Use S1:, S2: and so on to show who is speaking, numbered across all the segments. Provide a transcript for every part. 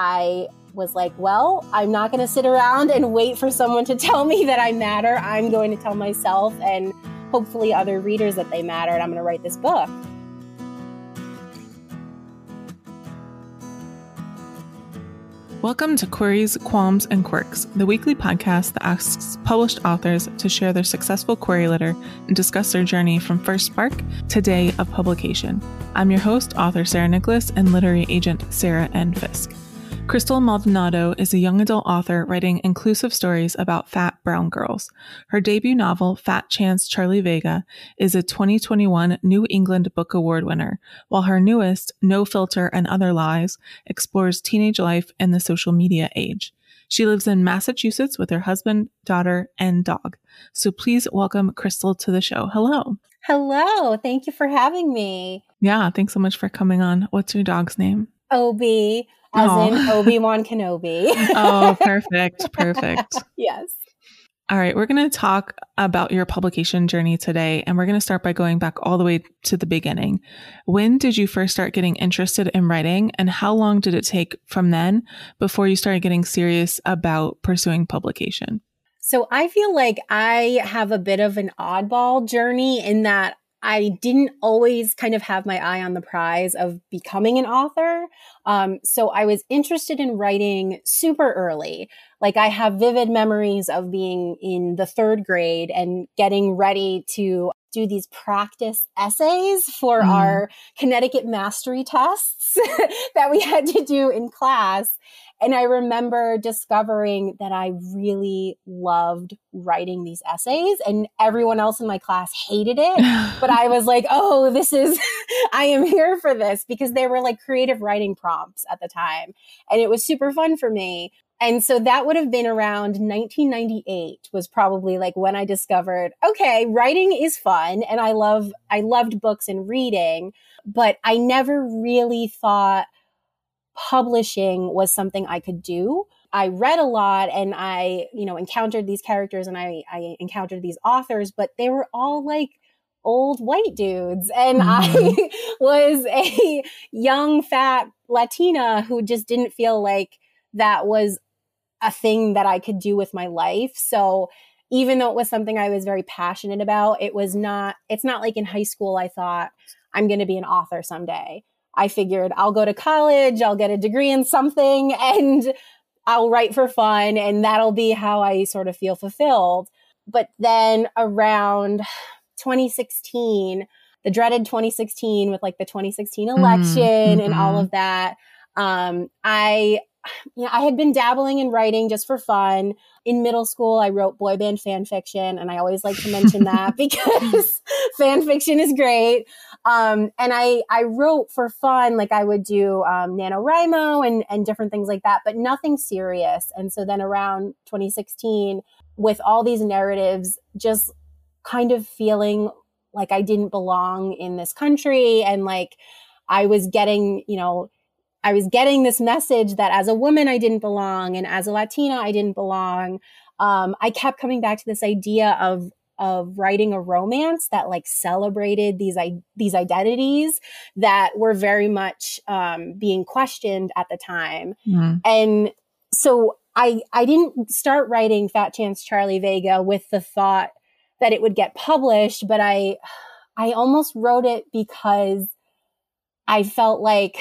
S1: I was like, well, I'm not going to sit around and wait for someone to tell me that I matter. I'm going to tell myself and hopefully other readers that they matter, and I'm going to write this book.
S2: Welcome to Queries, Qualms, and Quirks, the weekly podcast that asks published authors to share their successful query letter and discuss their journey from first spark to day of publication. I'm your host, author Sarah Nicholas, and literary agent Sarah N. Fisk. Crystal Maldonado is a young adult author writing inclusive stories about fat brown girls. Her debut novel, Fat Chance Charlie Vega, is a 2021 New England Book Award winner, while her newest, No Filter and Other Lies, explores teenage life in the social media age. She lives in Massachusetts with her husband, daughter, and dog. So please welcome Crystal to the show. Hello.
S1: Hello. Thank you for having me.
S2: Yeah, thanks so much for coming on. What's your dog's name?
S1: Obi as oh. in Obi Wan Kenobi.
S2: oh, perfect. Perfect.
S1: yes.
S2: All right, we're going to talk about your publication journey today, and we're going to start by going back all the way to the beginning. When did you first start getting interested in writing, and how long did it take from then before you started getting serious about pursuing publication?
S1: So I feel like I have a bit of an oddball journey in that I didn't always kind of have my eye on the prize of becoming an author. Um, so I was interested in writing super early. Like I have vivid memories of being in the third grade and getting ready to do these practice essays for mm. our Connecticut mastery tests that we had to do in class. And I remember discovering that I really loved writing these essays and everyone else in my class hated it. but I was like, oh, this is, I am here for this because they were like creative writing prompts at the time. And it was super fun for me. And so that would have been around 1998 was probably like when I discovered, okay, writing is fun and I love, I loved books and reading, but I never really thought publishing was something I could do. I read a lot and I, you know, encountered these characters and I, I encountered these authors, but they were all like old white dudes. And mm-hmm. I was a young, fat Latina who just didn't feel like that was a thing that I could do with my life. So even though it was something I was very passionate about, it was not, it's not like in high school I thought I'm going to be an author someday. I figured I'll go to college, I'll get a degree in something, and I'll write for fun, and that'll be how I sort of feel fulfilled. But then around 2016, the dreaded 2016 with like the 2016 mm-hmm. election mm-hmm. and all of that, um, I you know, I had been dabbling in writing just for fun. In middle school, I wrote boy band fan fiction, and I always like to mention that because fan fiction is great. Um, and I I wrote for fun, like I would do um, NaNoWriMo and and different things like that, but nothing serious. And so then around 2016, with all these narratives, just kind of feeling like I didn't belong in this country, and like I was getting, you know I was getting this message that as a woman, I didn't belong, and as a Latina, I didn't belong. Um, I kept coming back to this idea of of writing a romance that like celebrated these these identities that were very much um, being questioned at the time, mm-hmm. and so I I didn't start writing Fat Chance Charlie Vega with the thought that it would get published, but I I almost wrote it because I felt like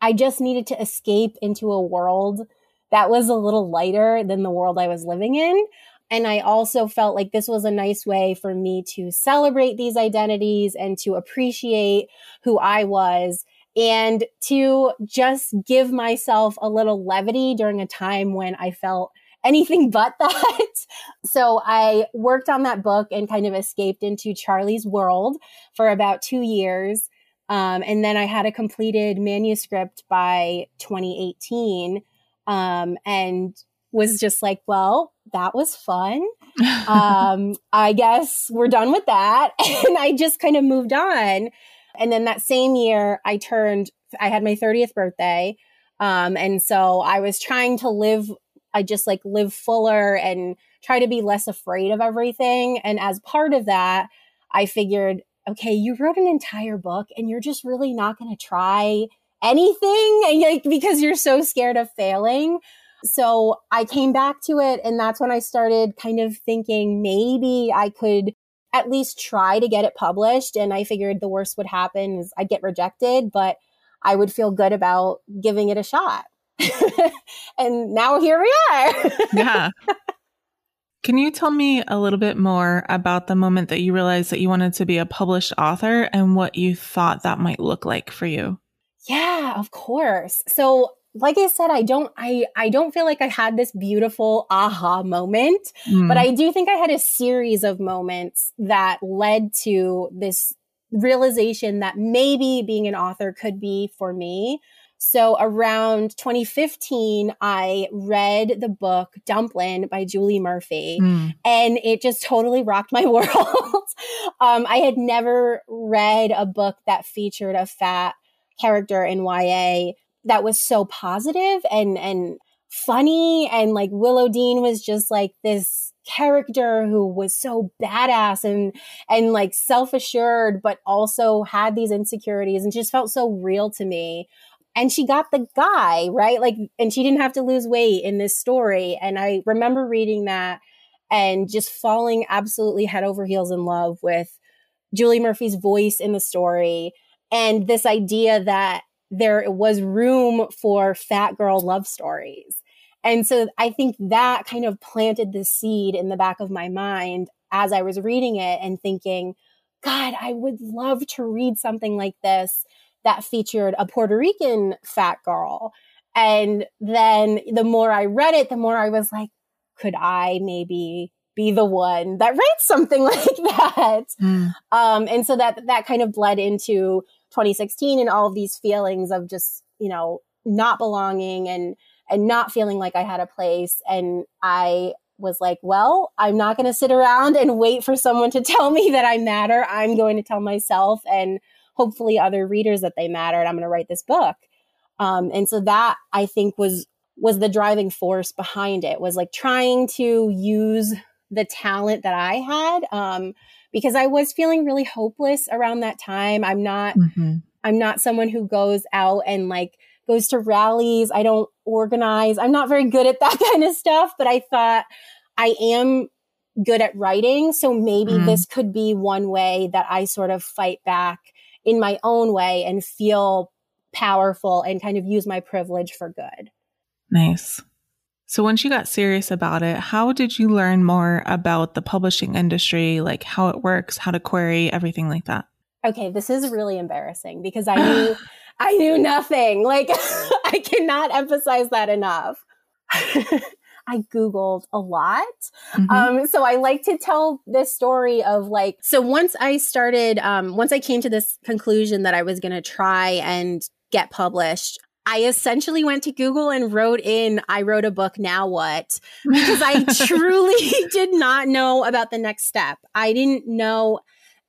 S1: I just needed to escape into a world that was a little lighter than the world I was living in. And I also felt like this was a nice way for me to celebrate these identities and to appreciate who I was and to just give myself a little levity during a time when I felt anything but that. so I worked on that book and kind of escaped into Charlie's world for about two years. Um, and then I had a completed manuscript by 2018 um, and was just like, well, that was fun. um, I guess we're done with that. And I just kind of moved on. And then that same year, I turned, I had my 30th birthday. Um, and so I was trying to live, I just like live fuller and try to be less afraid of everything. And as part of that, I figured okay, you wrote an entire book and you're just really not going to try anything and like because you're so scared of failing. So I came back to it and that's when I started kind of thinking maybe I could at least try to get it published and I figured the worst would happen is I'd get rejected, but I would feel good about giving it a shot. and now here we are.
S2: yeah. Can you tell me a little bit more about the moment that you realized that you wanted to be a published author and what you thought that might look like for you?
S1: Yeah, of course. So, like I said, I don't I I don't feel like I had this beautiful aha moment, mm. but I do think I had a series of moments that led to this realization that maybe being an author could be for me. So around 2015, I read the book Dumplin' by Julie Murphy, mm. and it just totally rocked my world. um, I had never read a book that featured a fat character in YA that was so positive and and funny and like Willowdean was just like this character who was so badass and and like self-assured but also had these insecurities and just felt so real to me and she got the guy right? Like and she didn't have to lose weight in this story. And i remember reading that and just falling absolutely head over heels in love with julie murphy's voice in the story. And this idea that there was room for fat girl love stories. And so i think that kind of planted the seed in the back of my mind as i was reading it and thinking god i would love to read something like this that featured a Puerto Rican fat girl. And then the more I read it, the more I was like, could I maybe be the one that writes something like that? Mm. Um, and so that that kind of bled into 2016 and all of these feelings of just, you know, not belonging and and not feeling like I had a place. And I was like, well, I'm not going to sit around and wait for someone to tell me that I matter. I'm going to tell myself and hopefully other readers that they mattered. I'm going to write this book. Um, and so that I think was was the driving force behind it was like trying to use the talent that I had um, because I was feeling really hopeless around that time. I'm not mm-hmm. I'm not someone who goes out and like goes to rallies. I don't organize. I'm not very good at that kind of stuff, but I thought I am good at writing, so maybe mm-hmm. this could be one way that I sort of fight back in my own way and feel powerful and kind of use my privilege for good.
S2: Nice. So, once you got serious about it, how did you learn more about the publishing industry, like how it works, how to query, everything like that?
S1: Okay, this is really embarrassing because I knew I knew nothing. Like I cannot emphasize that enough. I Googled a lot. Mm-hmm. Um, so I like to tell this story of like, so once I started, um, once I came to this conclusion that I was going to try and get published, I essentially went to Google and wrote in, I wrote a book, now what? Because I truly did not know about the next step. I didn't know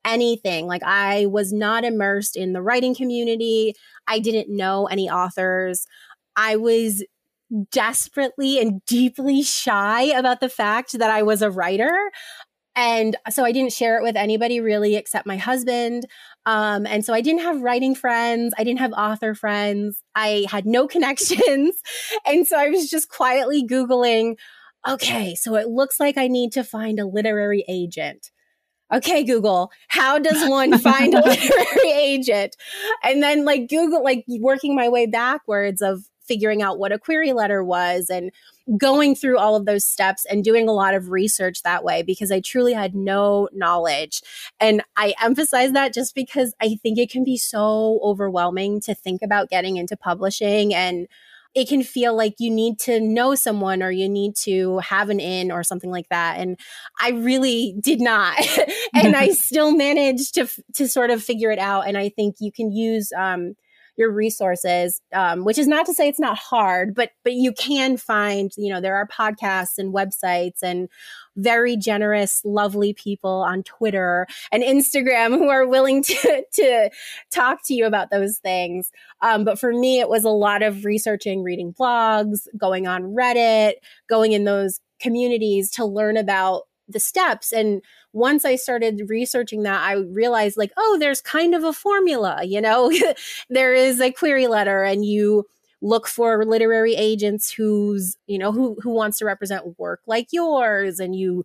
S1: anything. Like I was not immersed in the writing community. I didn't know any authors. I was desperately and deeply shy about the fact that I was a writer. And so I didn't share it with anybody really except my husband. Um, and so I didn't have writing friends. I didn't have author friends. I had no connections. and so I was just quietly Googling, okay, so it looks like I need to find a literary agent okay google how does one find a literary agent and then like google like working my way backwards of figuring out what a query letter was and going through all of those steps and doing a lot of research that way because I truly had no knowledge. And I emphasize that just because I think it can be so overwhelming to think about getting into publishing and it can feel like you need to know someone or you need to have an in or something like that. And i really did not. And i still managed to to sort of figure it out. And i think you can use um, your resources um, which is not to say it's not hard but but you can find you know there are podcasts and websites and very generous lovely people on twitter and instagram who are willing to to talk to you about those things. Um, but for me it was a lot of researching reading blogs going on reddit going in those communities to learn about the steps and once i started researching that i realized like oh there's kind of a formula you know? There is a query letter and you look for literary agents who's you know who who wants to represent work like yours and you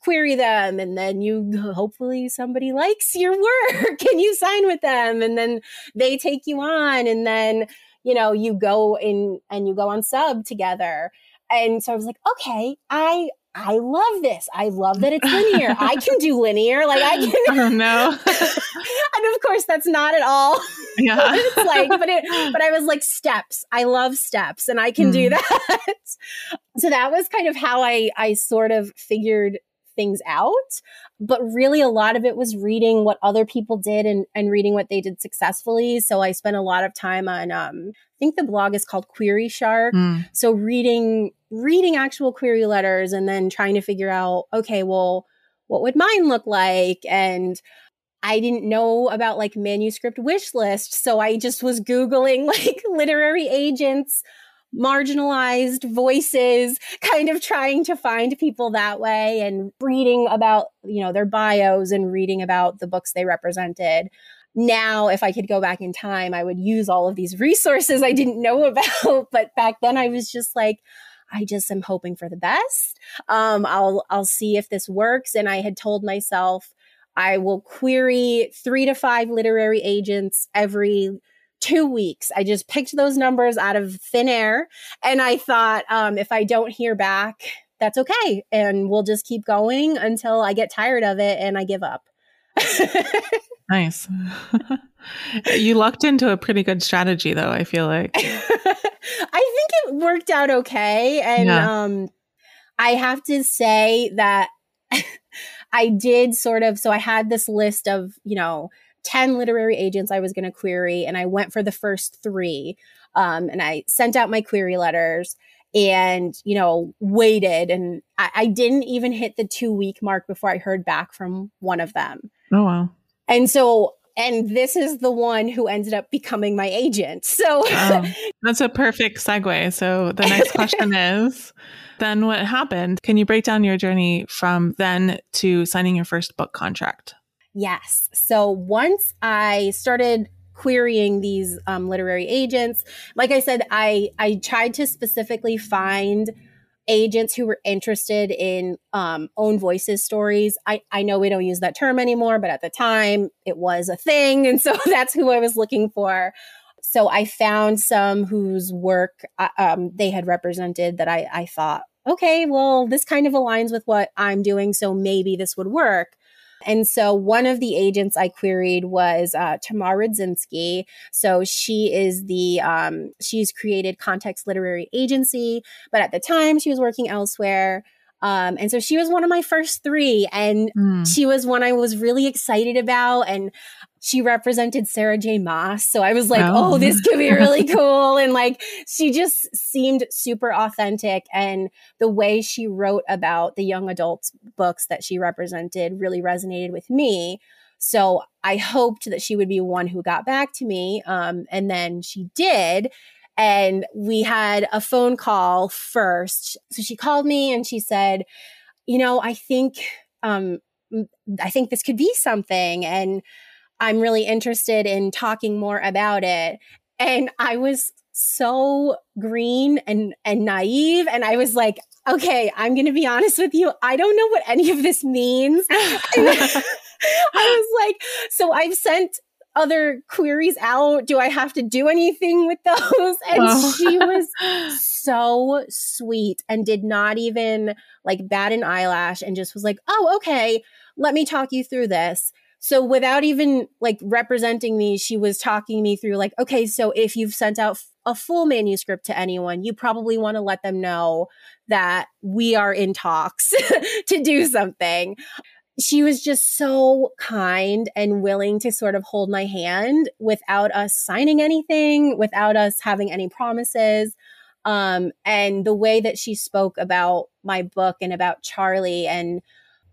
S1: query them and then you hopefully somebody likes your work and you sign with them and then they take you on and then you know you go in and you go on sub together. And so i was like okay i I love this. I love that it's linear. I can do linear. Like I can.
S2: Oh no.
S1: and of course, that's not at all. Yeah. it's like, but it, but I was like steps. I love steps, and I can mm. do that. so that was kind of how I I sort of figured things out. But really, a lot of it was reading what other people did and, and reading what they did successfully. So I spent a lot of time on, um, I think the blog is called Query Shark. Mm. So reading, reading actual query letters and then trying to figure out, okay, well, what would mine look like? And I didn't know about like manuscript wish list. So I just was Googling like literary agents marginalized voices, kind of trying to find people that way and reading about, you know, their bios and reading about the books they represented. Now, if I could go back in time, I would use all of these resources I didn't know about. But back then I was just like, I just am hoping for the best. Um, I'll I'll see if this works. And I had told myself I will query three to five literary agents every two weeks. I just picked those numbers out of thin air. And I thought, um, if I don't hear back, that's okay. And we'll just keep going until I get tired of it and I give up.
S2: nice. you lucked into a pretty good strategy, though, I feel like.
S1: I think it worked out okay. And yeah. um, I have to say that I did sort of, so I had this list of, you know, 10 literary agents I was going to query, and I went for the first three. Um, and I sent out my query letters and, you know, waited. And I, I didn't even hit the two week mark before I heard back from one of them.
S2: Oh, wow.
S1: And so and this is the one who ended up becoming my agent. So oh,
S2: that's a perfect segue. So the next question is then what happened? Can you break down your journey from then to signing your first book contract?
S1: Yes. So once I started querying these um, literary agents, like I said, I I tried to specifically find agents who were interested in um, own voices stories. I, I know we don't use that term anymore, but at the time it was a thing. And so that's who I was looking for. So I found some whose work uh, um, they had represented that I, I thought, okay, well, this kind of aligns with what I'm doing. So maybe this would work. And so one of the agents I queried was uh, Tamar Rydzinski. So she is the, um, she's created Context Literary Agency, but at the time she was working elsewhere. Um, and so she was one of my first three, and mm. she was one I was really excited about. And she represented Sarah J. Maas. So I was like, oh, oh this could be really cool. And like, she just seemed super authentic. And the way she wrote about the young adults books that she represented really resonated with me. So I hoped that she would be one who got back to me. Um, and then she did. And we had a phone call first. So she called me and she said, you know, I think, um, I think this could be something. And I'm really interested in talking more about it. And I was so green and and naive and I was like, okay, I'm going to be honest with you. I don't know what any of this means. I was like, so I've sent other queries out. Do I have to do anything with those? And she was so sweet and did not even like bat an eyelash and just was like, oh, okay, let me talk you through this. So without even like representing me, she was talking me through like, okay, so if you've sent out a full manuscript to anyone, you probably want to let them know that we are in talks to do something. She was just so kind and willing to sort of hold my hand without us signing anything, without us having any promises. Um, and the way that she spoke about my book and about Charlie and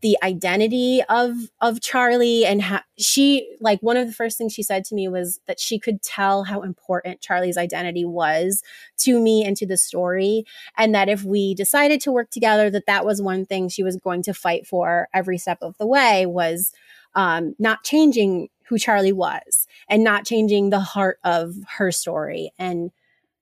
S1: the identity of of Charlie and how she like one of the first things she said to me was that she could tell how important Charlie's identity was to me and to the story and that if we decided to work together that that was one thing she was going to fight for every step of the way was um, not changing who Charlie was and not changing the heart of her story. And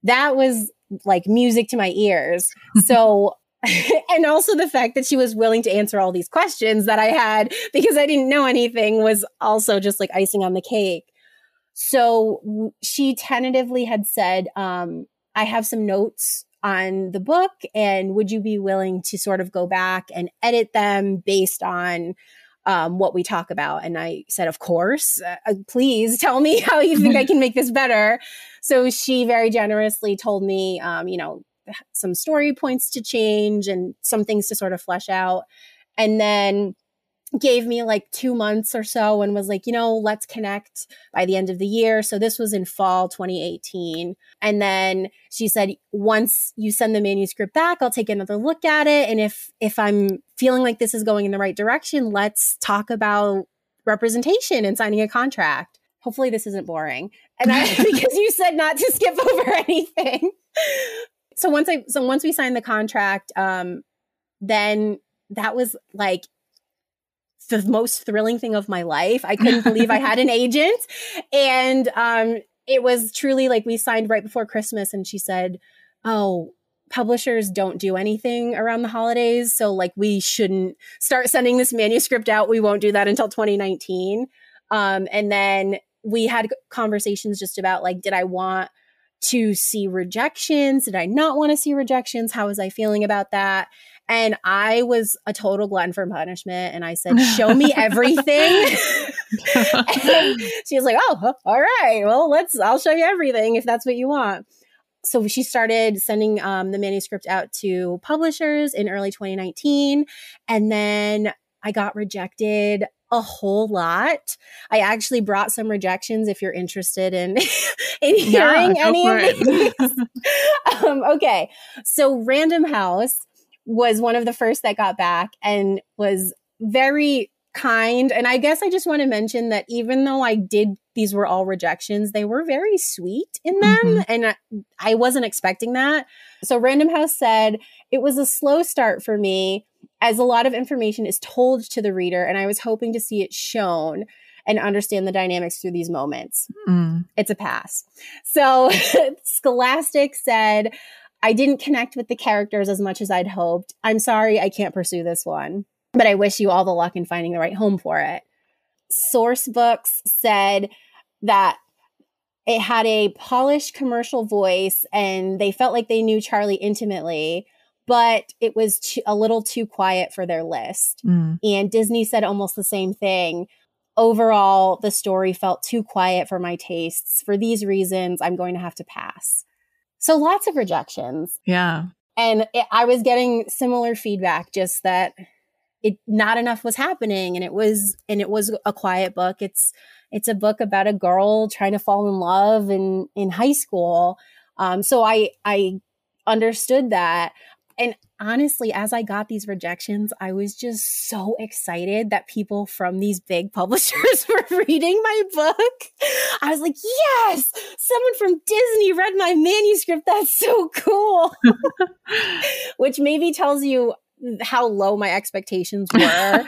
S1: that was like music to my ears. So and also the fact that she was willing to answer all these questions that I had because I didn't know anything was also just like icing on the cake. So she tentatively had said, um, I have some notes on the book, and would you be willing to sort of go back and edit them based on um, what we talk about? And I said, Of course, uh, uh please tell me how you think I can make this better. So she very generously told me, um, you know, some story points to change and some things to sort of flesh out. And then gave me like two months or so and was like, you know, let's connect by the end of the year. So this was in fall 2018. And then she said, once you send the manuscript back, I'll take another look at it. And if if I'm feeling like this is going in the right direction, let's talk about representation and signing a contract. Hopefully this isn't boring. And I because you said not to skip over anything so once I so once we signed the contract, um, then that was like the most thrilling thing of my life. I couldn't believe I had an agent, and um, it was truly like we signed right before Christmas, and she said, "Oh." Publishers don't do anything around the holidays. So, like, we shouldn't start sending this manuscript out. We won't do that until 2019. Um, and then we had conversations just about like, did I want to see rejections? Did I not want to see rejections? How was I feeling about that? And I was a total glutton for punishment. And I said, Show me everything. she was like, Oh, all right. Well, let's, I'll show you everything if that's what you want. So she started sending um, the manuscript out to publishers in early 2019. And then I got rejected a whole lot. I actually brought some rejections if you're interested in, in hearing yeah, any of these. um, okay. So Random House was one of the first that got back and was very kind. And I guess I just want to mention that even though I did, these were all rejections, they were very sweet in them. Mm-hmm. And I, I wasn't expecting that. So Random House said, it was a slow start for me as a lot of information is told to the reader, and I was hoping to see it shown and understand the dynamics through these moments. Mm. It's a pass. So Scholastic said, I didn't connect with the characters as much as I'd hoped. I'm sorry I can't pursue this one, but I wish you all the luck in finding the right home for it. Sourcebooks said that it had a polished commercial voice and they felt like they knew Charlie intimately, but it was too, a little too quiet for their list. Mm. And Disney said almost the same thing. Overall, the story felt too quiet for my tastes. For these reasons, I'm going to have to pass. So lots of rejections.
S2: Yeah.
S1: And it, I was getting similar feedback, just that it not enough was happening and it was and it was a quiet book it's it's a book about a girl trying to fall in love in in high school um so i i understood that and honestly, as I got these rejections, I was just so excited that people from these big publishers were reading my book. I was like, yes, someone from Disney read my manuscript. That's so cool. Which maybe tells you how low my expectations were.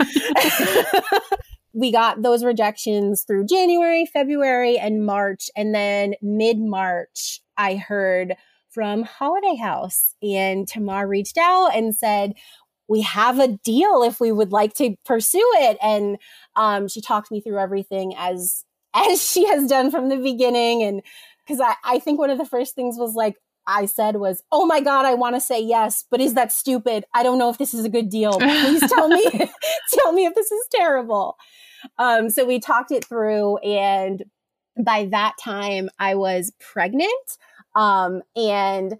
S1: we got those rejections through January, February, and March. And then mid March, I heard from Holiday House. And Tamar reached out and said, we have a deal if we would like to pursue it. And um, she talked me through everything as as she has done from the beginning. And because I, I think one of the first things was like, I said was, Oh my God, I want to say yes, but is that stupid? I don't know if this is a good deal. Please tell me, tell me if this is terrible. Um, so we talked it through. And by that time, I was pregnant. Um, and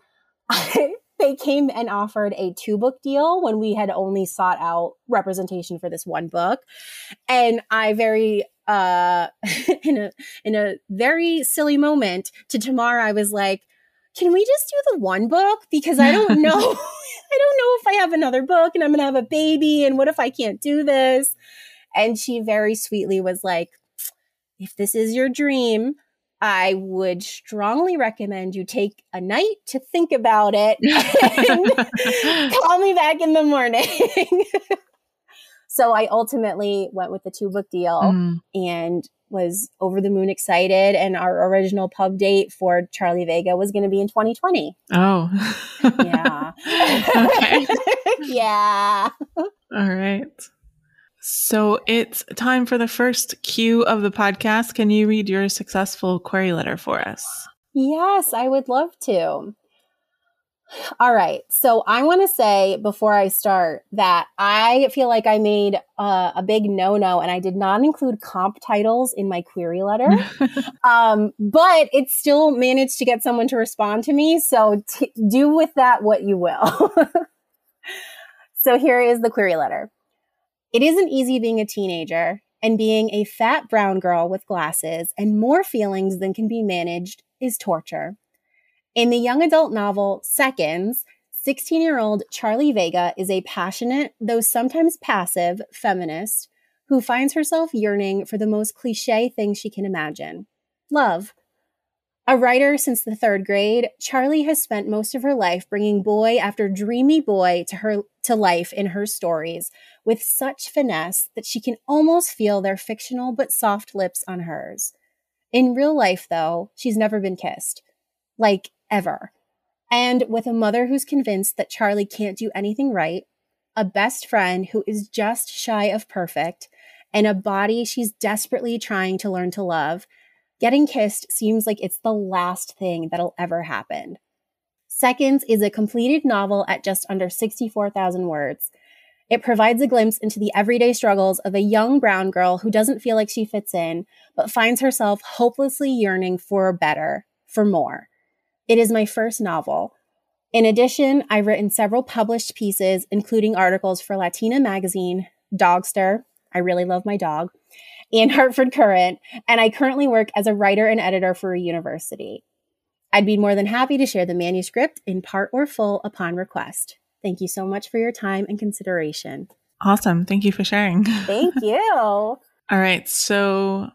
S1: I, they came and offered a two book deal when we had only sought out representation for this one book. And I very uh in a in a very silly moment to Tamar, I was like, can we just do the one book? Because I don't know. I don't know if I have another book and I'm going to have a baby. And what if I can't do this? And she very sweetly was like, if this is your dream, I would strongly recommend you take a night to think about it and call me back in the morning. so I ultimately went with the two book deal mm. and was over the moon excited. And our original pub date for Charlie Vega was going to be in 2020.
S2: Oh,
S1: yeah. yeah.
S2: All right. So it's time for the first cue of the podcast. Can you read your successful query letter for us?
S1: Yes, I would love to. All right. So I want to say before I start that I feel like I made uh, a big no no and I did not include comp titles in my query letter. um, but it still managed to get someone to respond to me. So t- do with that what you will. so here is the query letter. It isn't easy being a teenager, and being a fat brown girl with glasses and more feelings than can be managed is torture. In the young adult novel Seconds, 16 year old Charlie Vega is a passionate, though sometimes passive, feminist who finds herself yearning for the most cliche thing she can imagine love. A writer since the third grade, Charlie has spent most of her life bringing boy after dreamy boy to her to life in her stories with such finesse that she can almost feel their fictional but soft lips on hers. In real life, though, she's never been kissed, like ever. And with a mother who's convinced that Charlie can't do anything right, a best friend who is just shy of perfect, and a body she's desperately trying to learn to love Getting kissed seems like it's the last thing that'll ever happen. Seconds is a completed novel at just under 64,000 words. It provides a glimpse into the everyday struggles of a young brown girl who doesn't feel like she fits in, but finds herself hopelessly yearning for better, for more. It is my first novel. In addition, I've written several published pieces, including articles for Latina Magazine, Dogster, I really love my dog, and Hartford Courant, and I currently work as a writer and editor for a university. I'd be more than happy to share the manuscript in part or full upon request. Thank you so much for your time and consideration.
S2: Awesome. Thank you for sharing.
S1: Thank you. All
S2: right. So,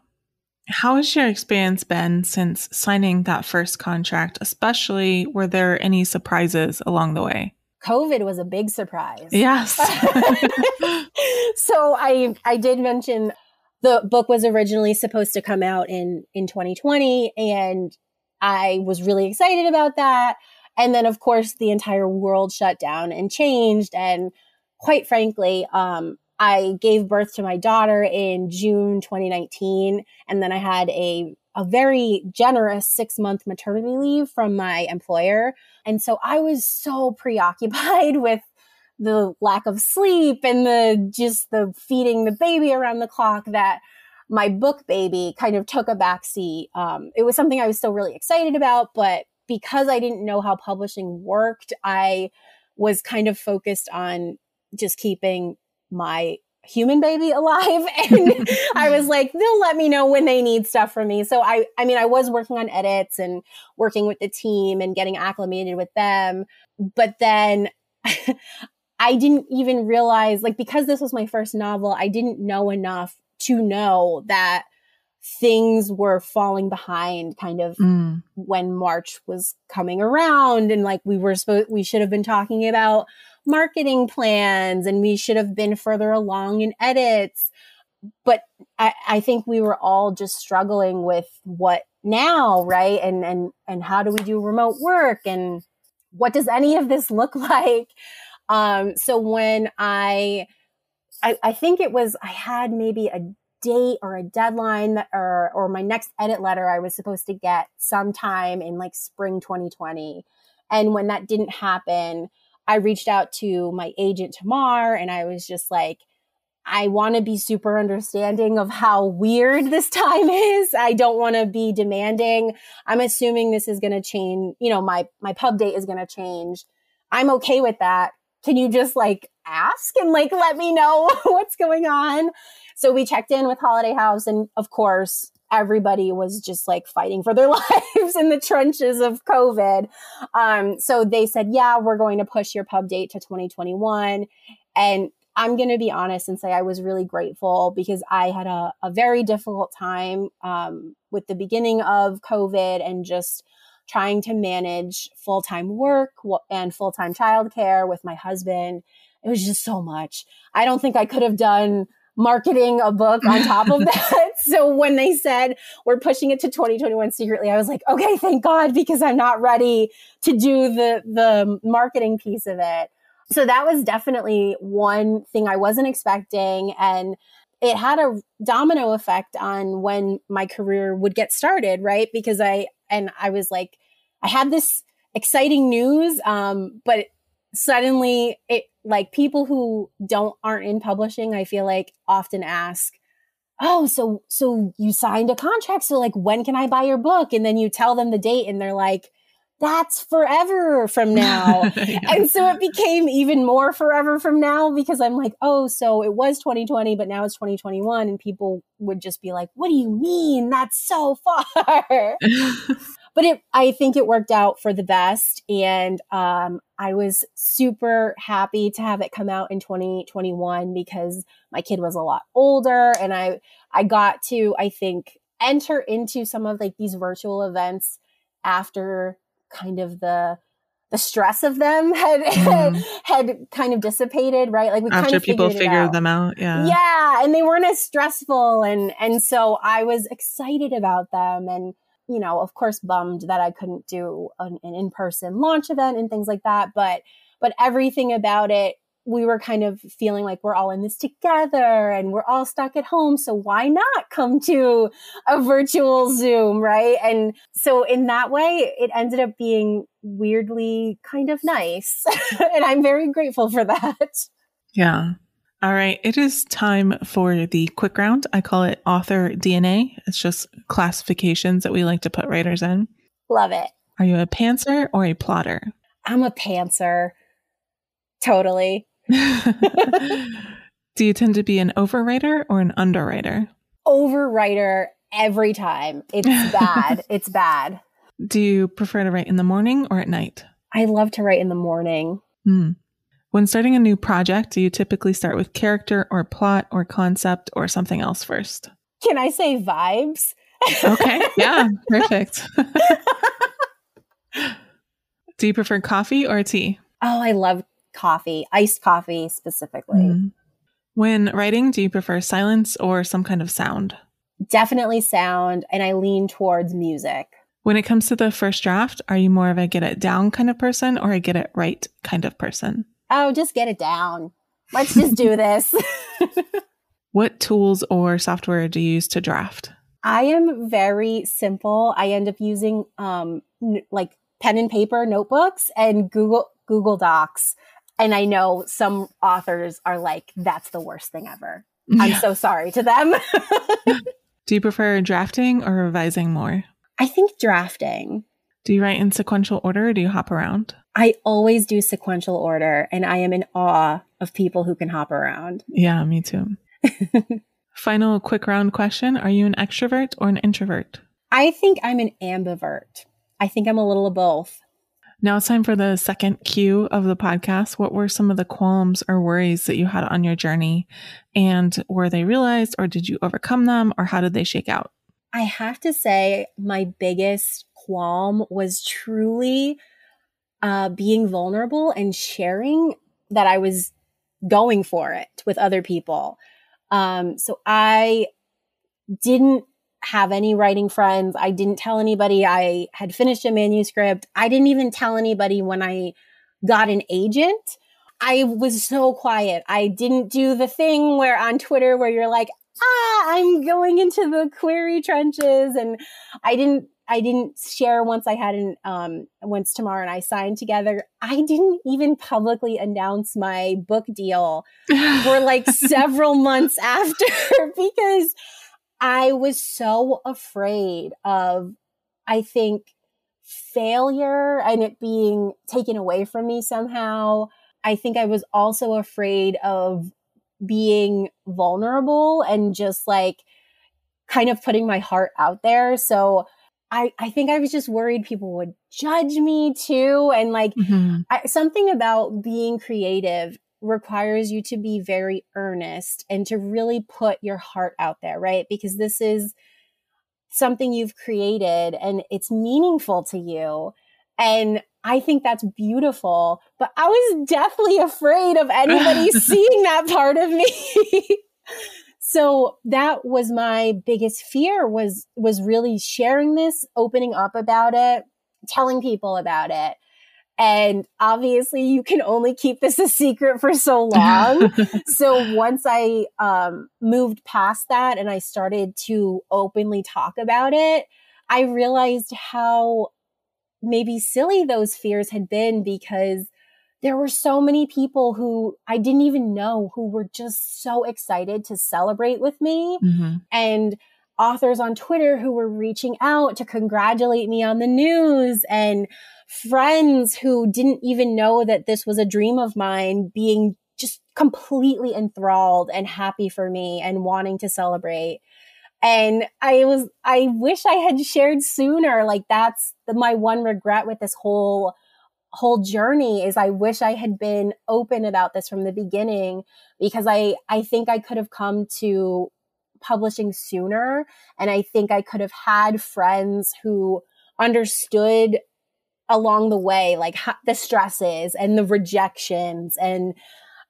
S2: how has your experience been since signing that first contract, especially were there any surprises along the way?
S1: COVID was a big surprise.
S2: Yes.
S1: so I I did mention the book was originally supposed to come out in in 2020 and I was really excited about that. And then of course the entire world shut down and changed and quite frankly um I gave birth to my daughter in June 2019 and then I had a a very generous 6 month maternity leave from my employer. And so I was so preoccupied with the lack of sleep and the just the feeding the baby around the clock that my book baby kind of took a backseat. Um, it was something I was still really excited about, but because I didn't know how publishing worked, I was kind of focused on just keeping my human baby alive. And i was like they'll let me know when they need stuff from me. So i i mean i was working on edits and working with the team and getting acclimated with them. But then I didn't even realize, like, because this was my first novel, I didn't know enough to know that things were falling behind kind of mm. when March was coming around. And like, we were supposed, we should have been talking about marketing plans and we should have been further along in edits. But I, I think we were all just struggling with what now, right? And, and, and how do we do remote work? And what does any of this look like? Um, so when I, I, I think it was, I had maybe a date or a deadline that, or, or my next edit letter I was supposed to get sometime in like spring 2020. And when that didn't happen, I reached out to my agent Tamar and I was just like, I want to be super understanding of how weird this time is. I don't want to be demanding. I'm assuming this is going to change, you know, my my pub date is going to change. I'm okay with that can you just like ask and like let me know what's going on? So we checked in with Holiday House and of course everybody was just like fighting for their lives in the trenches of COVID. Um, so they said, yeah, we're going to push your pub date to 2021. And I'm going to be honest and say I was really grateful because I had a, a very difficult time um, with the beginning of COVID and just trying to manage full time work and full time childcare with my husband. It was just so much. I don't think I could have done marketing a book on top of that. so when they said we're pushing it to 2021 secretly, I was like, okay, thank God, because I'm not ready to do the the marketing piece of it. So that was definitely one thing I wasn't expecting. And it had a domino effect on when my career would get started, right? Because I, and I was like, I had this exciting news, um, but suddenly it like people who don't aren't in publishing, I feel like often ask, Oh, so so you signed a contract. So like when can I buy your book? And then you tell them the date and they're like, that's forever from now. yeah. And so it became even more forever from now because I'm like, oh, so it was 2020, but now it's 2021. And people would just be like, what do you mean? That's so far. but it, I think it worked out for the best. And um, I was super happy to have it come out in 2021 because my kid was a lot older and I, I got to, I think, enter into some of like these virtual events after kind of the the stress of them had mm. had kind of dissipated, right?
S2: Like we after kind of people figured, figured them out, yeah,
S1: yeah, and they weren't as stressful, and and so I was excited about them, and you know, of course, bummed that I couldn't do an, an in person launch event and things like that, but but everything about it we were kind of feeling like we're all in this together and we're all stuck at home. So why not come to a virtual Zoom, right? And so in that way, it ended up being weirdly kind of nice. and I'm very grateful for that.
S2: Yeah. All right. It is time for the quick round. I call it author DNA. It's just classifications that we like to put writers in.
S1: Love it.
S2: Are you a pantser or a plotter?
S1: I'm a pantser. Totally.
S2: Do you tend to be an overwriter or an underwriter?
S1: Overwriter every time. It's bad. it's bad.
S2: Do you prefer to write in the morning or at night?
S1: I love to write in the morning.
S2: Hmm. When starting a new project, do you typically start with character or plot or concept or something else first?
S1: Can I say vibes?
S2: okay. Yeah. Perfect. do you prefer coffee or tea?
S1: Oh, I love coffee, iced coffee specifically. Mm.
S2: When writing, do you prefer silence or some kind of sound?
S1: Definitely sound, and I lean towards music.
S2: When it comes to the first draft, are you more of a get it down kind of person or a get it right kind of person?
S1: Oh, just get it down. Let's just do this.
S2: what tools or software do you use to draft?
S1: I am very simple. I end up using um, n- like pen and paper notebooks and Google Google Docs. And I know some authors are like, that's the worst thing ever. Yeah. I'm so sorry to them.
S2: do you prefer drafting or revising more?
S1: I think drafting.
S2: Do you write in sequential order or do you hop around?
S1: I always do sequential order, and I am in awe of people who can hop around.
S2: Yeah, me too. Final quick round question Are you an extrovert or an introvert?
S1: I think I'm an ambivert. I think I'm a little of both.
S2: Now it's time for the second cue of the podcast. What were some of the qualms or worries that you had on your journey? And were they realized or did you overcome them or how did they shake out?
S1: I have to say, my biggest qualm was truly uh, being vulnerable and sharing that I was going for it with other people. Um, so I didn't have any writing friends. I didn't tell anybody I had finished a manuscript. I didn't even tell anybody when I got an agent. I was so quiet. I didn't do the thing where on Twitter where you're like, ah, I'm going into the query trenches. And I didn't, I didn't share once I had an, um, once Tamar and I signed together. I didn't even publicly announce my book deal for like several months after because I was so afraid of, I think, failure and it being taken away from me somehow. I think I was also afraid of being vulnerable and just like kind of putting my heart out there. So I, I think I was just worried people would judge me too. And like mm-hmm. I, something about being creative requires you to be very earnest and to really put your heart out there, right? Because this is something you've created and it's meaningful to you. And I think that's beautiful, but I was deathly afraid of anybody seeing that part of me. so that was my biggest fear was was really sharing this, opening up about it, telling people about it. And obviously you can only keep this a secret for so long. so once I um, moved past that and I started to openly talk about it, I realized how maybe silly those fears had been because there were so many people who I didn't even know who were just so excited to celebrate with me. Mm-hmm. And authors on Twitter who were reaching out to congratulate me on the news and friends who didn't even know that this was a dream of mine being just completely enthralled and happy for me and wanting to celebrate. And I was, I wish I had shared sooner. Like that's the, my one regret with this whole, whole journey is I wish I had been open about this from the beginning because I, I think I could have come to publishing sooner. And I think I could have had friends who understood along the way, like ha- the stresses and the rejections and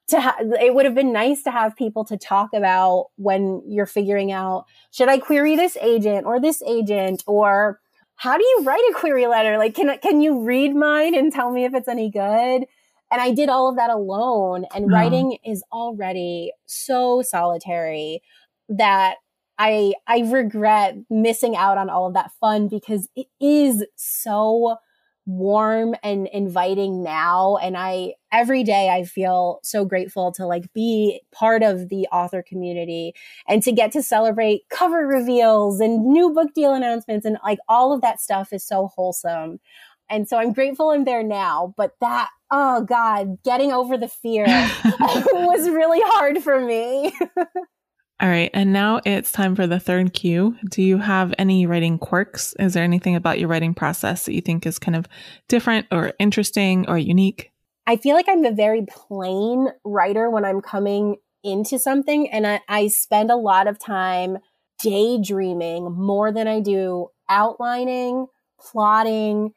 S1: to ha- it would have been nice to have people to talk about when you're figuring out should I query this agent or this agent or how do you write a query letter? Like, can can you read mine and tell me if it's any good? And I did all of that alone. And writing is already so solitary that I I regret missing out on all of that fun because it is so warm and inviting now. And i every day i feel so grateful to like be part of the author community and to get to celebrate cover reveals and new book deal announcements and like all of that stuff is so wholesome. And so i'm grateful i'm there now but that oh god getting over the fear was really hard for me
S2: All right. And now it's time for the third Q. Do you have any writing quirks? Is there anything about your writing process that you think is kind of different or interesting or unique?
S1: I feel like I'm a very plain writer when I'm coming into something. And I, I spend a lot of time daydreaming more than I do outlining, plotting,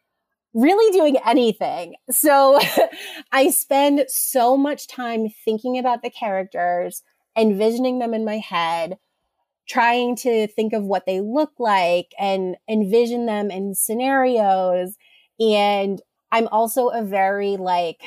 S1: really doing anything. So I spend so much time thinking about the characters envisioning them in my head, trying to think of what they look like and envision them in scenarios. And I'm also a very like,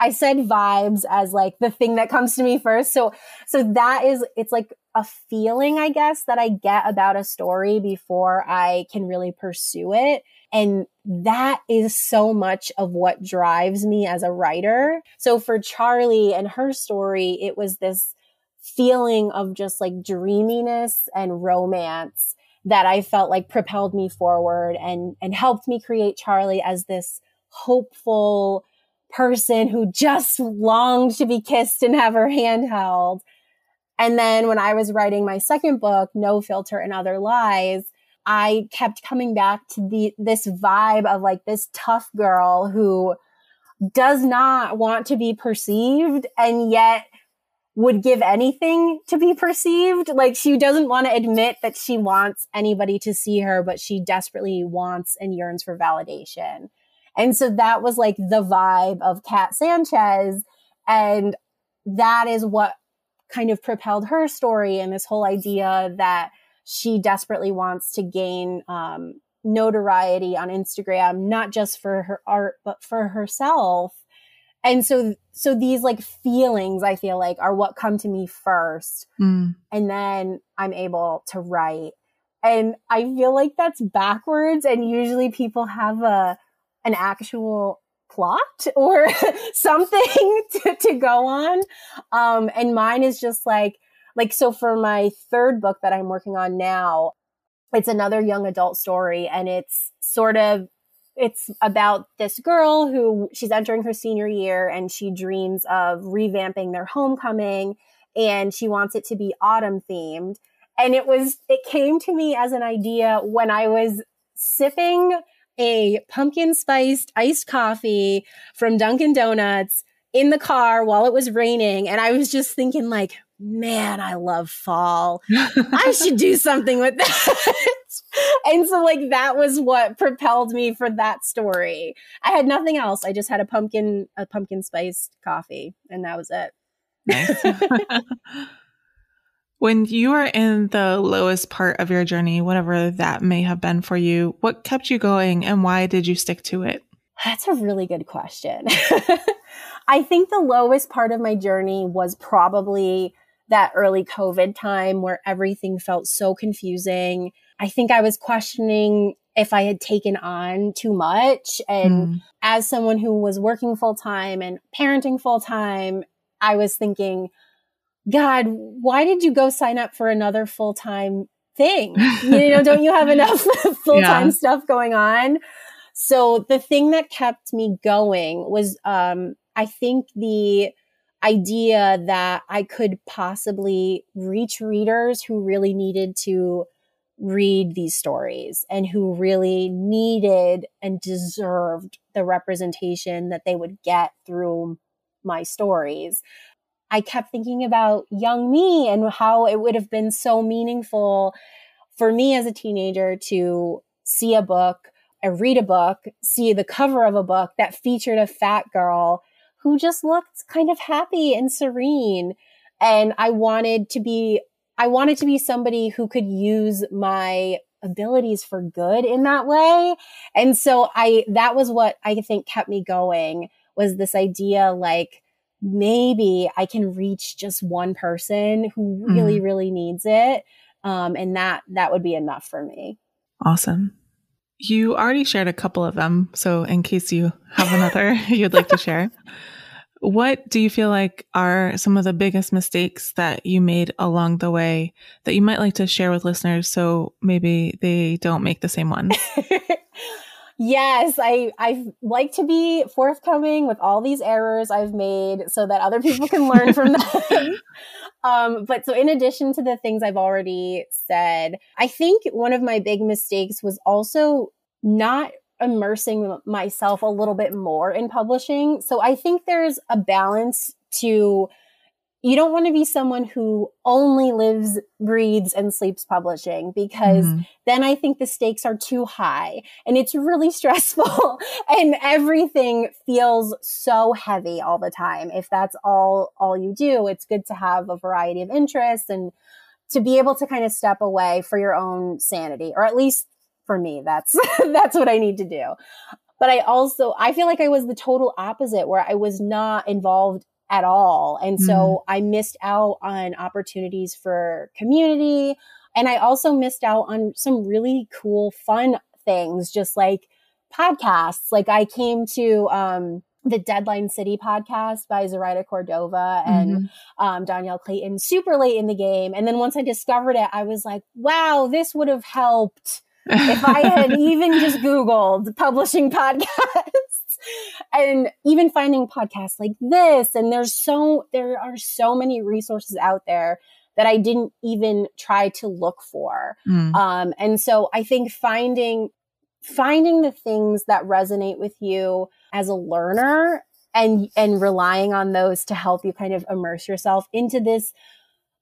S1: I said vibes as like the thing that comes to me first. So, so that is, it's like a feeling, I guess, that I get about a story before I can really pursue it. And that is so much of what drives me as a writer. So for Charlie and her story, it was this feeling of just like dreaminess and romance that I felt like propelled me forward and, and helped me create Charlie as this hopeful person who just longed to be kissed and have her hand held. And then when I was writing my second book, No Filter and Other Lies, I kept coming back to the this vibe of like this tough girl who does not want to be perceived and yet would give anything to be perceived. Like she doesn't want to admit that she wants anybody to see her, but she desperately wants and yearns for validation. And so that was like the vibe of Kat Sanchez. And that is what kind of propelled her story and this whole idea that she desperately wants to gain um, notoriety on Instagram, not just for her art, but for herself and so so these like feelings i feel like are what come to me first. Mm. and then i'm able to write. And i feel like that's backwards. And usually people have a an actual plot or something to, to go on. Um and mine is just like like so for my third book that i'm working on now it's another young adult story. And it's sort of it's about this girl who she's entering her senior year and she dreams of revamping their homecoming and she wants it to be autumn themed. And it was, it came to me as an idea when I was sipping a pumpkin spiced iced coffee from Dunkin' Donuts in the car while it was raining. And I was just thinking, like, man, I love fall. I should do something with that. and so, like, that was what propelled me for that story. I had nothing else. I just had a pumpkin, a pumpkin spiced coffee, and that was it. Nice.
S2: when you are in the lowest part of your journey, whatever that may have been for you, what kept you going and why did you stick to it?
S1: That's a really good question. I think the lowest part of my journey was probably that early COVID time where everything felt so confusing. I think I was questioning if I had taken on too much. And mm. as someone who was working full time and parenting full time, I was thinking, God, why did you go sign up for another full time thing? you know, don't you have enough full time yeah. stuff going on? So the thing that kept me going was, um, I think the idea that I could possibly reach readers who really needed to read these stories and who really needed and deserved the representation that they would get through my stories. I kept thinking about young me and how it would have been so meaningful for me as a teenager to see a book, I read a book, see the cover of a book that featured a fat girl who just looked kind of happy and serene. And I wanted to be, I wanted to be somebody who could use my abilities for good in that way. And so I, that was what I think kept me going was this idea like, maybe I can reach just one person who really, mm. really needs it. Um, and that, that would be enough for me.
S2: Awesome. You already shared a couple of them. So, in case you have another you'd like to share, what do you feel like are some of the biggest mistakes that you made along the way that you might like to share with listeners so maybe they don't make the same ones?
S1: yes, I I like to be forthcoming with all these errors I've made so that other people can learn from them. Um, but so in addition to the things I've already said, I think one of my big mistakes was also not immersing myself a little bit more in publishing. So I think there's a balance to you don't want to be someone who only lives, breathes, and sleeps publishing because mm-hmm. then I think the stakes are too high and it's really stressful and everything feels so heavy all the time. If that's all, all you do, it's good to have a variety of interests and to be able to kind of step away for your own sanity, or at least for me, that's, that's what I need to do but I also I feel like I was the total opposite where I was not involved at all. And so mm. I missed out on opportunities for community. And I also missed out on some really cool, fun things, just like podcasts. Like I came to, um, the Deadline City podcast by Zoraida Cordova and mm-hmm. um, Dhonielle Clayton super late in the game. And then once I discovered it, I was like, wow, this would have helped if I had even just Googled publishing podcasts and even finding podcasts like this and there's so there are so many resources out there that I didn't even try to look for. Mm. Um, and so I think finding finding the things that resonate with you as a learner and and relying on those to help you kind of immerse yourself into this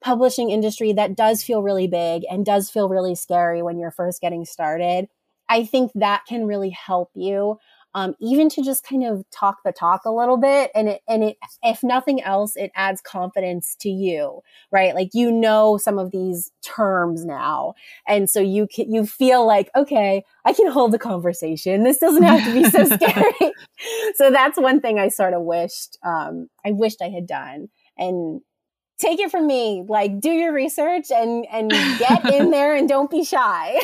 S1: publishing industry that does feel really big and does feel really scary when you're first getting started. I think that can really help you um, even to just kind of talk the talk a little bit and it and it if nothing else it adds confidence to you right? Like you know some of these terms now and so you can you feel like okay i can hold the conversation. This doesn't have to be so scary. So that's one thing i sort of wished um, i wished i had done. And take it from me like do your research and and get in there and don't be shy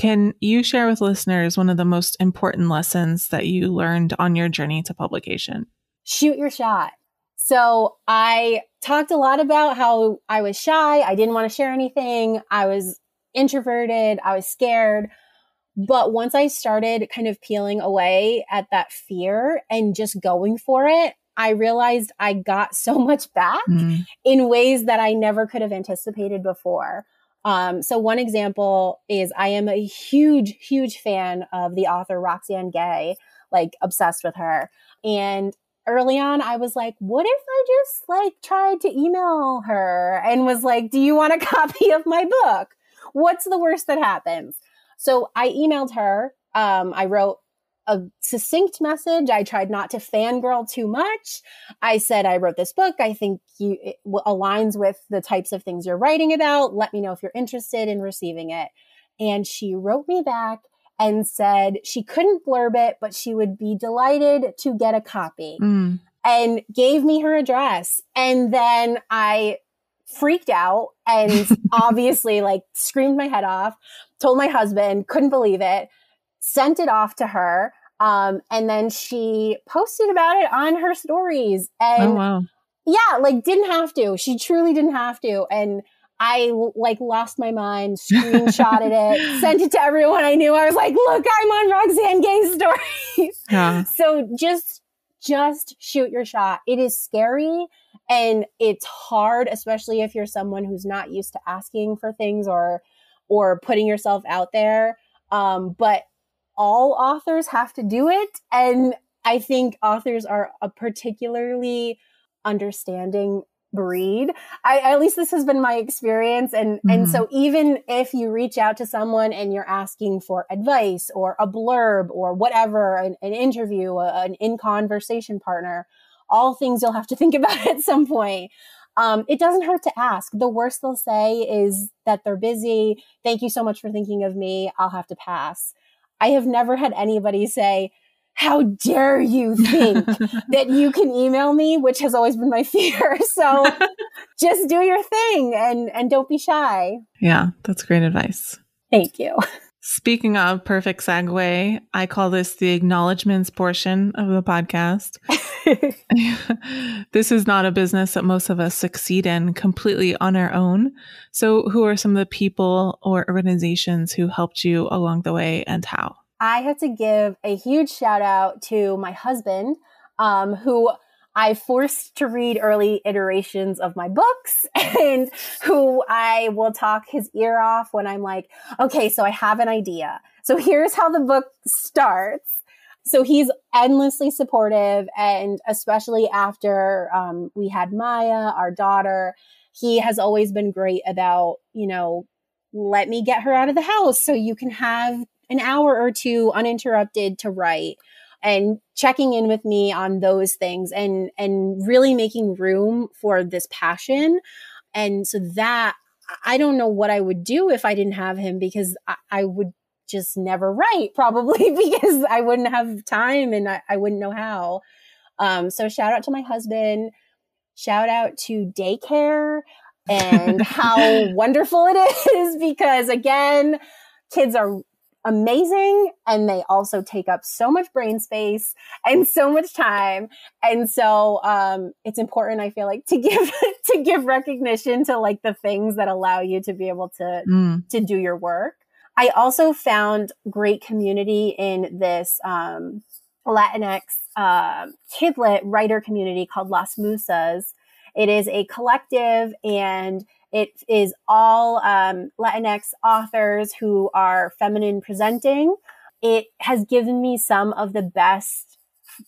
S2: Can you share with listeners one of the most important lessons that you learned on your journey to publication?
S1: Shoot your shot. So I talked a lot about how I was shy. I didn't want to share anything. I was introverted. I was scared. But once I started kind of peeling away at that fear and just going for it, I realized I got so much back mm. in ways that I never could have anticipated before. Um, so one example is I am a huge, huge fan of the author Roxane Gay, like obsessed with her. And early on, I was like, what if I just like tried to email her and was like, do you want a copy of my book? What's the worst that happens? So I emailed her. Um, I wrote a succinct message. I tried not to fangirl too much. I said, I wrote this book. I think you it aligns with the types of things you're writing about. Let me know if you're interested in receiving it. And she wrote me back and said she couldn't blurb it, but she would be delighted to get a copy mm. and gave me her address. And then I freaked out and obviously like screamed my head off, told my husband, couldn't believe it, sent it off to her. Um, and then she posted about it on her stories. And oh, wow. yeah, like didn't have to. She truly didn't have to. And I like lost my mind, screenshotted it, sent it to everyone I knew. I was like, look, I'm on Roxane Gay's stories. Yeah. So just, just shoot your shot. It is scary and it's hard, especially if you're someone who's not used to asking for things or, or putting yourself out there. Um, but all authors have to do it. And I think authors are a particularly understanding breed. I at least this has been my experience and mm-hmm. and so even if you reach out to someone and you're asking for advice or a blurb or whatever, an, an interview, a, an in conversation partner, all things you'll have to think about at some point. Um, it doesn't hurt to ask. The worst they'll say is that they're busy. Thank you so much for thinking of me. I'll have to pass. I have never had anybody say, how dare you think that you can email me which has always been my fear. So just do your thing and and don't be shy.
S2: Yeah that's great advice.
S1: Thank you
S2: speaking of perfect segue i call this the acknowledgments portion of the podcast. This is not a business that most of us succeed in completely on our own. So who are some of the people or organizations who helped you along the way and how?
S1: I have to give a huge shout out to my husband, um, who I forced to read early iterations of my books and who I will talk his ear off when I'm like, okay, so I have an idea. So here's how the book starts. So he's endlessly supportive. And especially after um, we had Maya, our daughter, he has always been great about, you know, let me get her out of the house so you can have an hour or two uninterrupted to write and checking in with me on those things and and really making room for this passion. And so that i don't know what i would do if i didn't have him because i, I would just never write probably because i wouldn't have time and i, I wouldn't know how. Um, so shout out to my husband. Shout out to daycare and how wonderful it is because again kids are amazing and they also take up so much brain space and so much time. And so um, it's important i feel like to give to give recognition to like the things that allow you to be able to mm. to do your work. I also found great community in this um, latinx uh, kidlit writer community called las musas. It is a collective and it is all um, Latinx authors who are feminine presenting. It has given me some of the best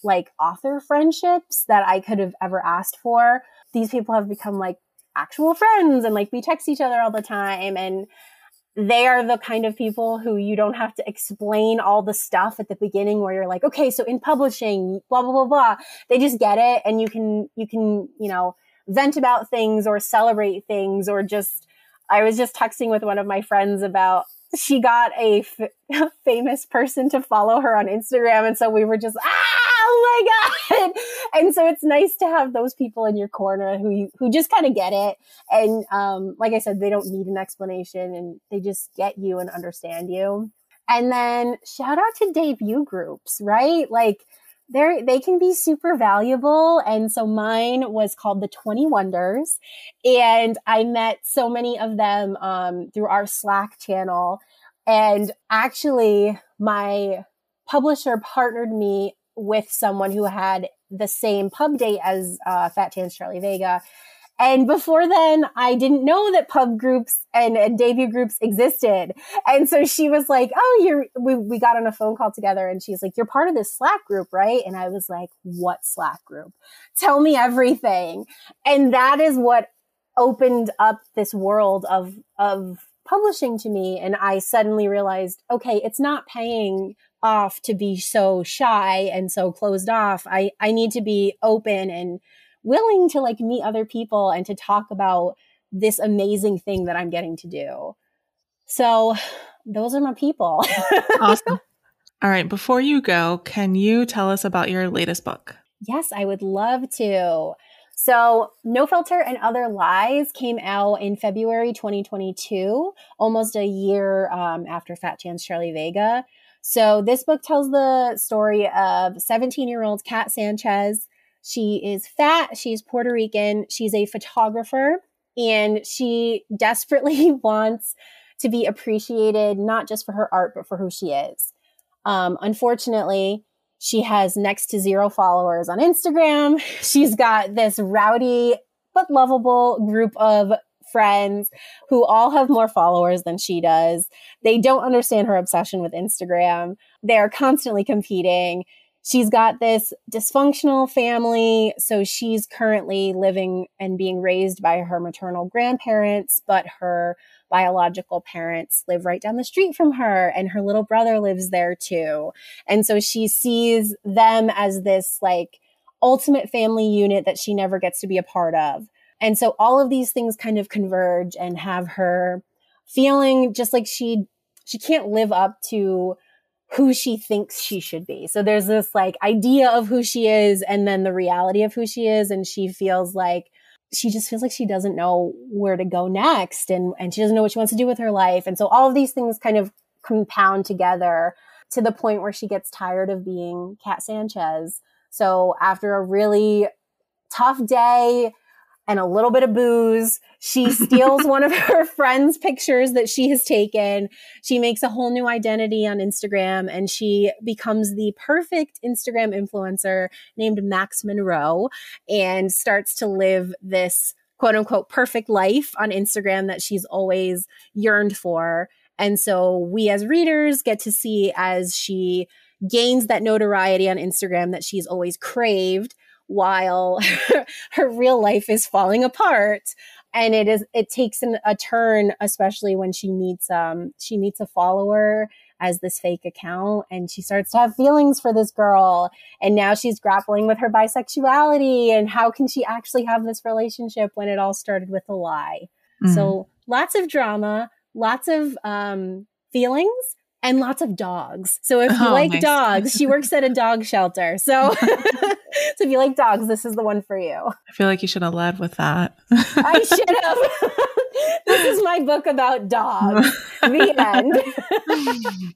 S1: like author friendships that I could have ever asked for. These people have become like actual friends and like we text each other all the time and they are the kind of people who you don't have to explain all the stuff at the beginning where you're like, okay, so in publishing, blah, blah, blah, blah. They just get it and you can, you can, you know, vent about things or celebrate things or just I was just texting with one of my friends about she got a f- famous person to follow her on Instagram. And so we were just ah oh my god. And so it's nice to have those people in your corner who you, who just kind of get it. And um, like I said they don't need an explanation and they just get you and understand you. And then shout out to debut groups right? Like they they can be super valuable. And so mine was called the 20 wonders. And i met so many of them um, through our slack channel. And actually my publisher partnered me with someone who had the same pub date as uh, Fat Chance Charlie Vega. And before then, I didn't know that pub groups and, and, debut groups existed. And so she was like, Oh, you're, we, we got on a phone call together and she's like, You're part of this Slack group, right? And I was like, What Slack group? Tell me everything. And that is what opened up this world of, of publishing to me. And I suddenly realized, okay, it's not paying off to be so shy and so closed off. I, I need to be open and willing to like meet other people and to talk about this amazing thing that I'm getting to do. So those are my people.
S2: awesome. All right. Before you go, can you tell us about your latest book?
S1: Yes, I would love to. So, No Filter and Other Lies came out in February 2022, almost a year um, after Fat Chance Charlie Vega. So, this book tells the story of 17 year old Kat Sanchez. She is fat, she's Puerto Rican, she's a photographer, and she desperately wants to be appreciated not just for her art, but for who she is. Um, unfortunately, she has next to zero followers on Instagram. She's got this rowdy but lovable group of friends who all have more followers than she does. They don't understand her obsession with Instagram. They are constantly competing. She's got this dysfunctional family. So she's currently living and being raised by her maternal grandparents, but her biological parents live right down the street from her and her little brother lives there too. And so she sees them as this like ultimate family unit that she never gets to be a part of. And so all of these things kind of converge and have her feeling just like she she can't live up to who she thinks she should be. So there's this like idea of who she is and then the reality of who she is. And she feels like she just feels like she doesn't know where to go next and, and she doesn't know what she wants to do with her life. And so all of these things kind of compound together to the point where she gets tired of being Kat Sanchez. So after a really tough day, and a little bit of booze. She steals one of her friends' pictures that she has taken. She makes a whole new identity on Instagram and she becomes the perfect Instagram influencer named Max Monroe and starts to live this quote unquote perfect life on Instagram that she's always yearned for. And so we as readers get to see as she gains that notoriety on Instagram that she's always craved while her real life is falling apart and it is it takes an, a turn especially when she meets um she meets a follower as this fake account and she starts to have feelings for this girl and now she's grappling with her bisexuality and how can she actually have this relationship when it all started with a lie mm-hmm. so lots of drama lots of um feelings and lots of dogs. So if you oh, like nice. dogs, she works at a dog shelter. So, so if you like dogs, this is the one for you.
S2: I feel like you should have led with that.
S1: I should have. this is my book about dogs. The end.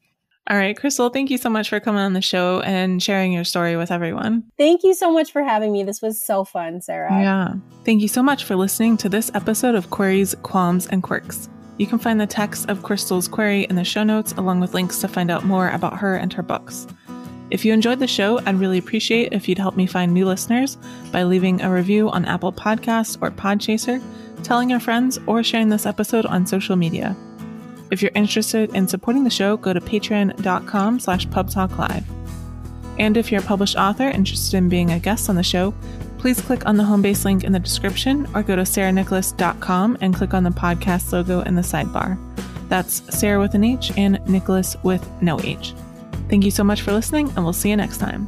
S2: All right, Crystal, thank you so much for coming on the show and sharing your story with everyone.
S1: Thank you so much for having me. This was so fun, Sarah.
S2: Yeah. Thank you so much for listening to this episode of Queries, Qualms, and Quirks. You can find the text of Crystal's query in the show notes, along with links to find out more about her and her books. If you enjoyed the show, I'd really appreciate if you'd help me find new listeners by leaving a review on Apple Podcasts or Podchaser, telling your friends, or sharing this episode on social media. If you're interested in supporting the show, go to patreon.com slash pubtalklive. And if you're a published author interested in being a guest on the show, please click on the home base link in the description or go to sarahnicholas.com and click on the podcast logo in the sidebar. That's Sarah with an H and Nicholas with no H. Thank you so much for listening, and we'll see you next time.